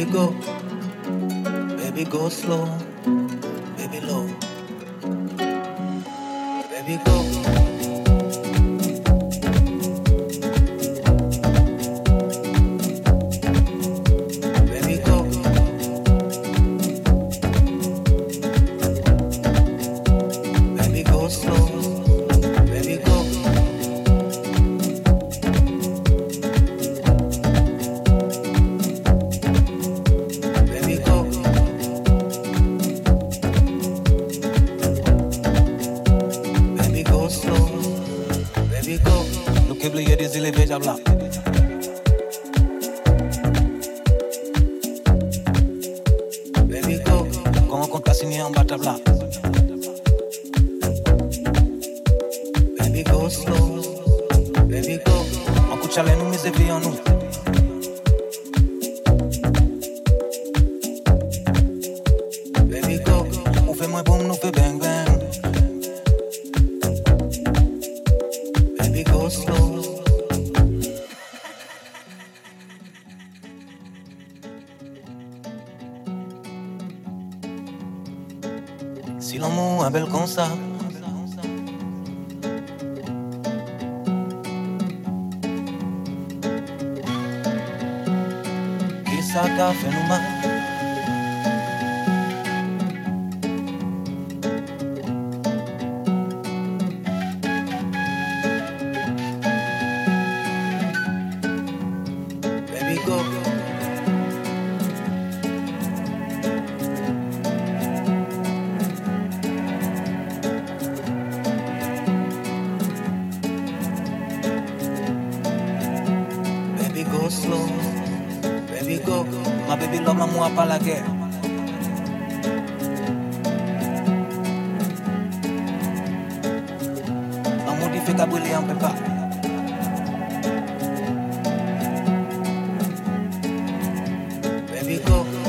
Baby go, baby go slow, baby low. Baby go. we go.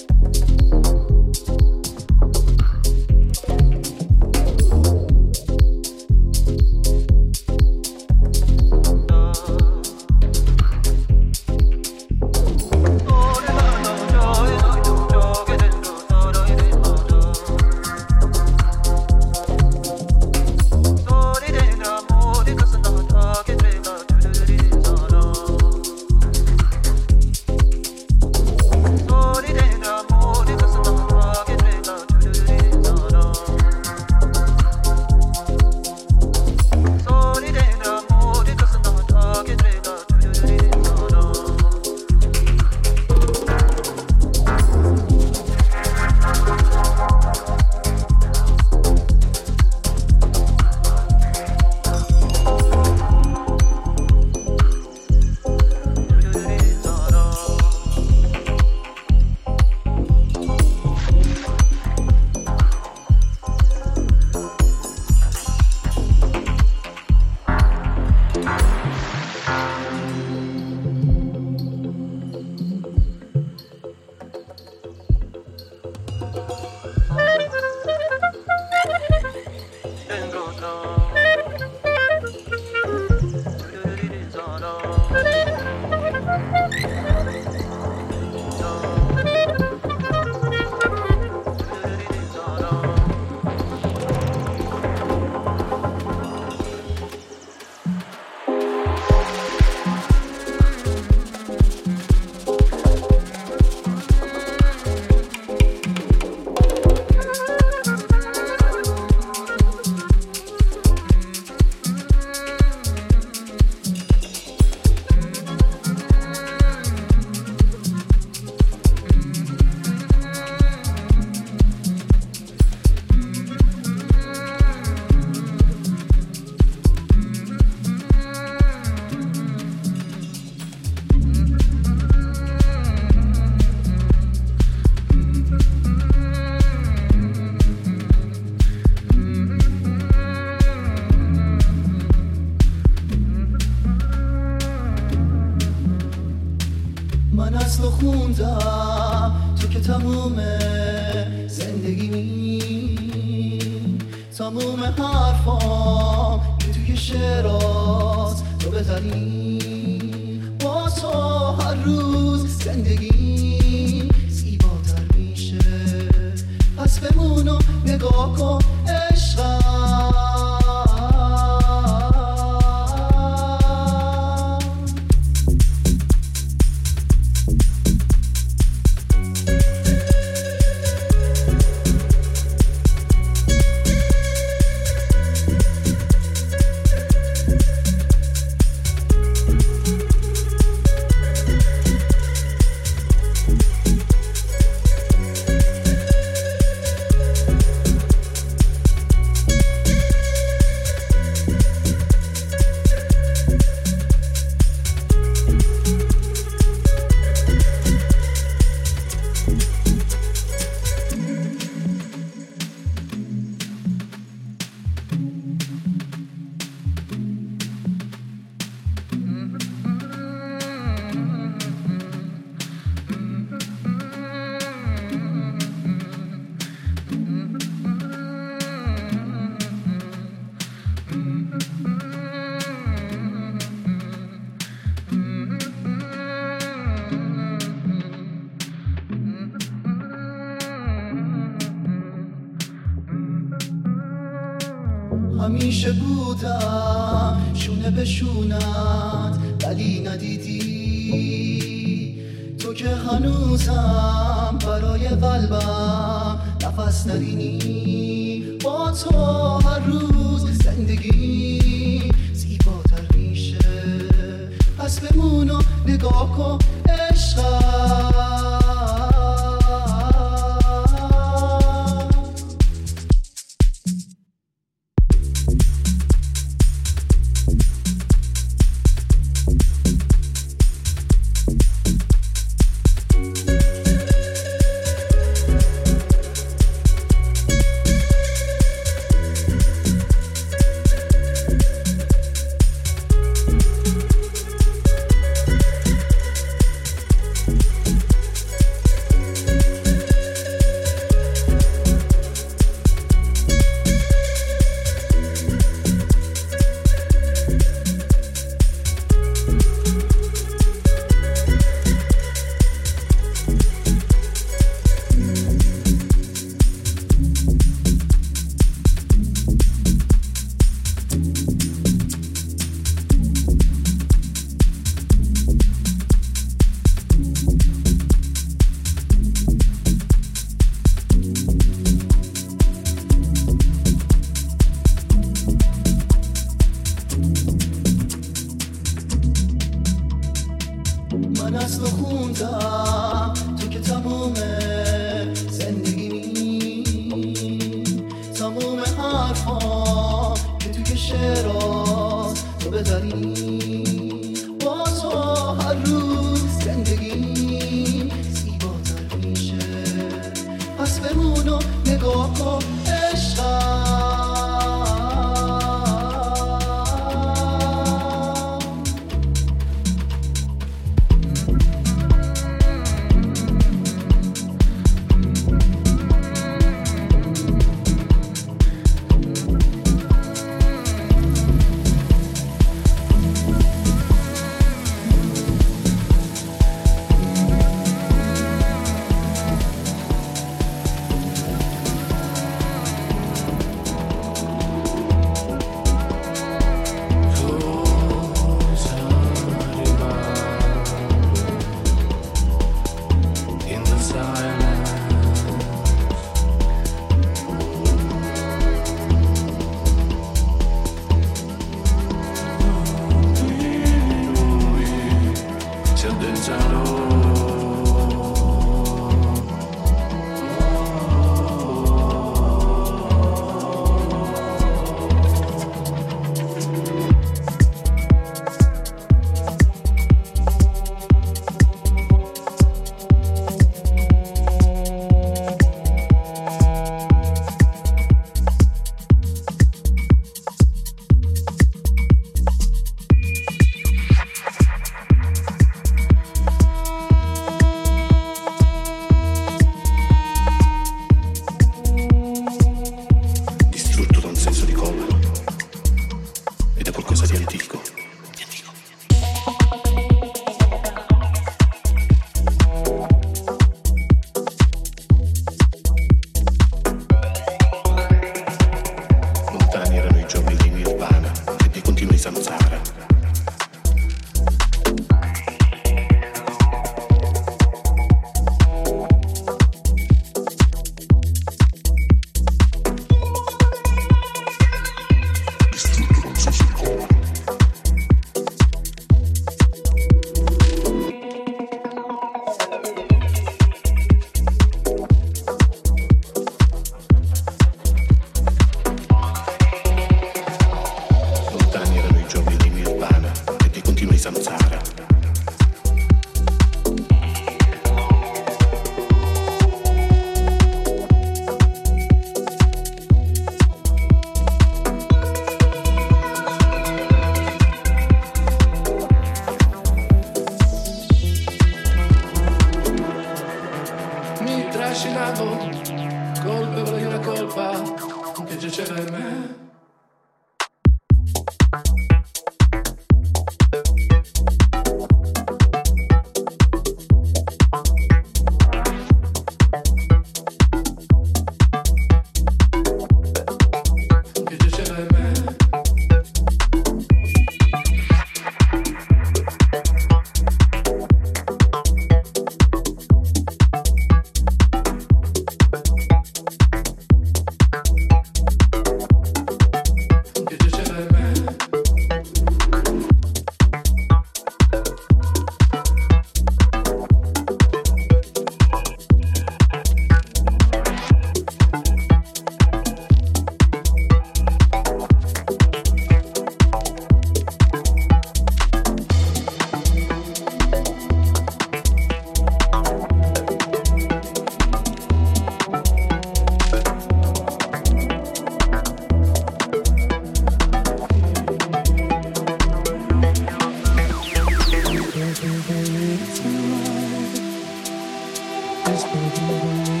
is broken.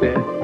Yeah.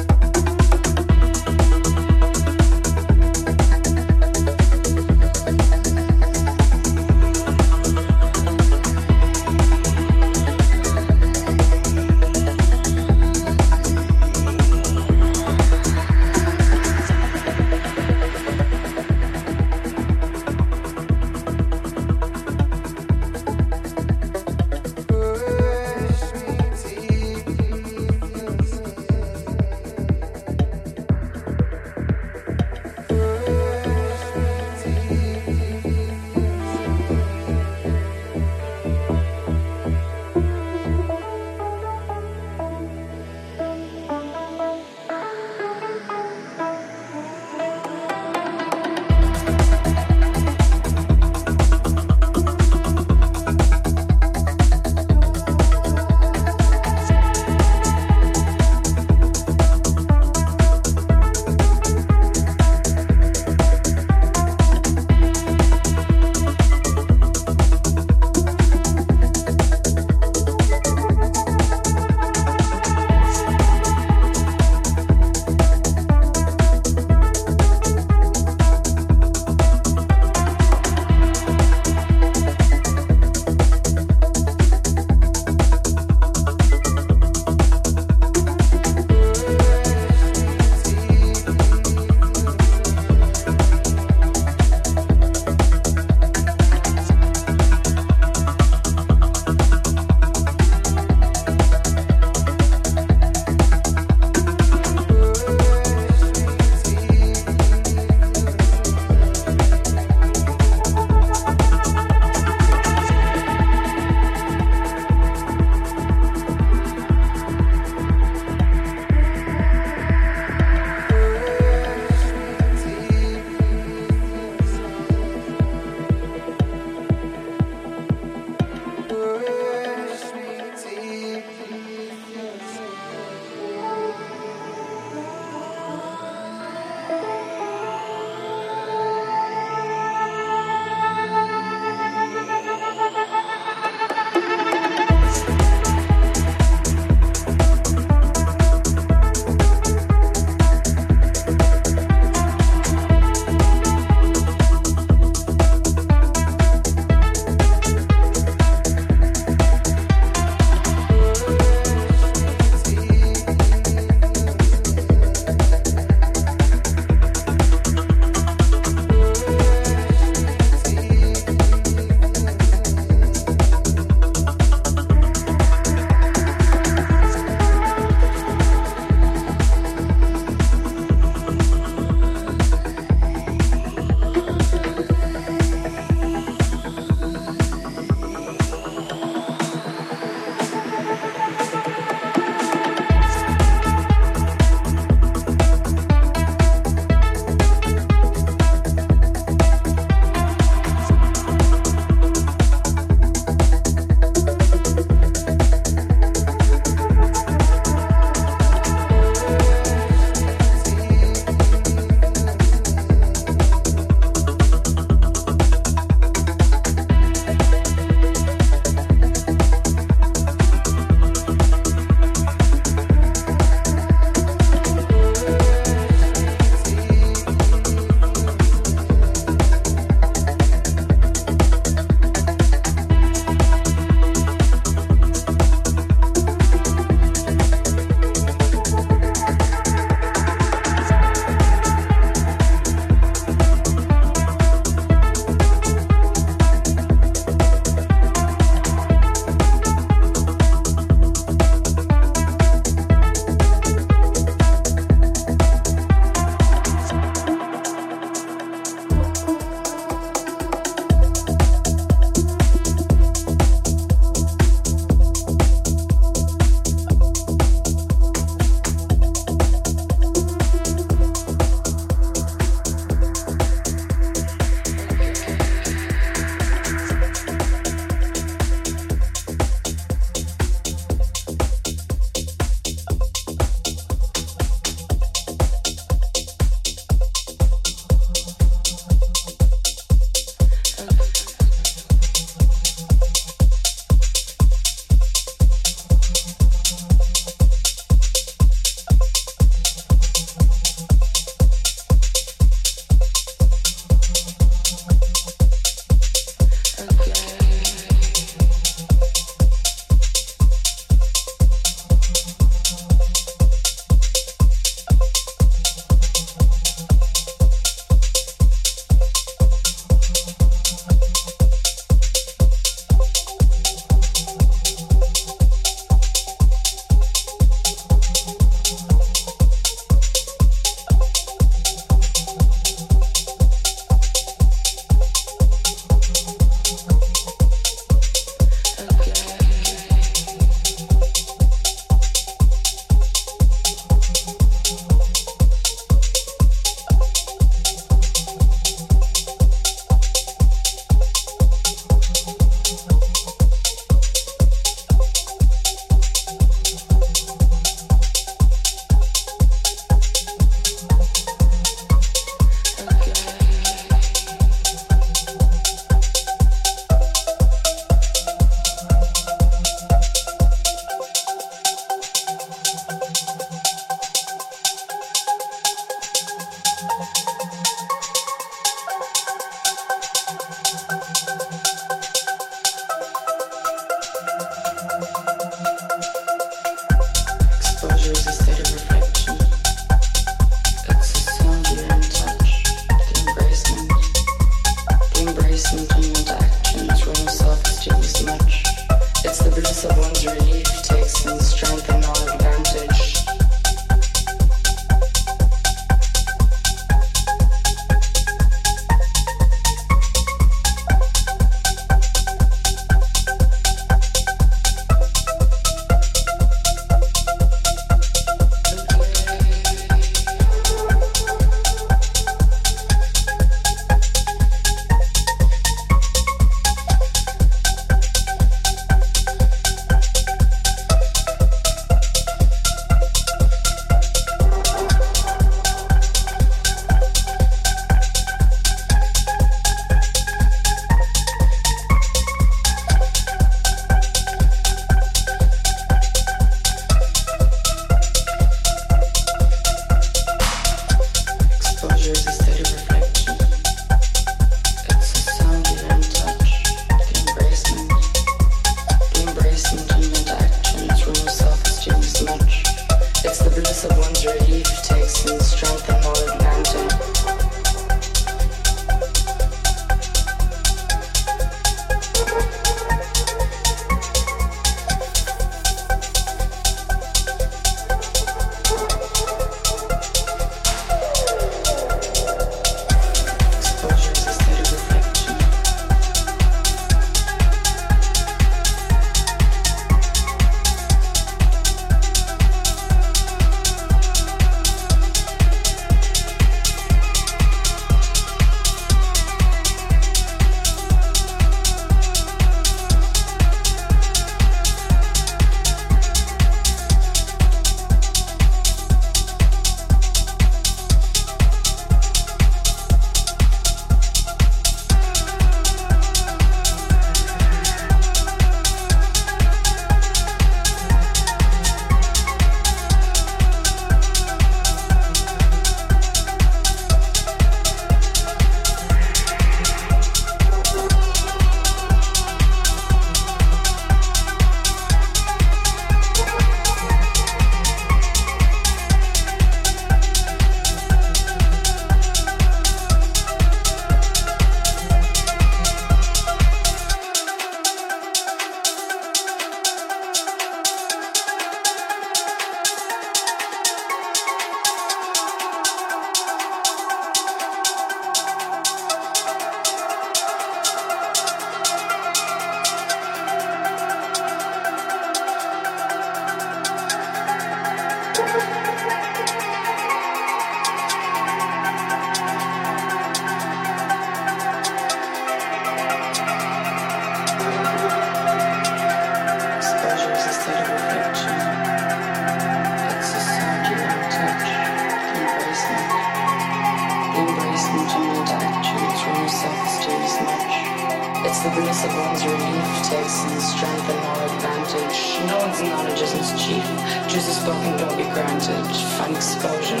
Passive one's relief takes in strength and no advantage. No one's knowledge isn't chief. Choose a spoken, don't be granted. Find explosion,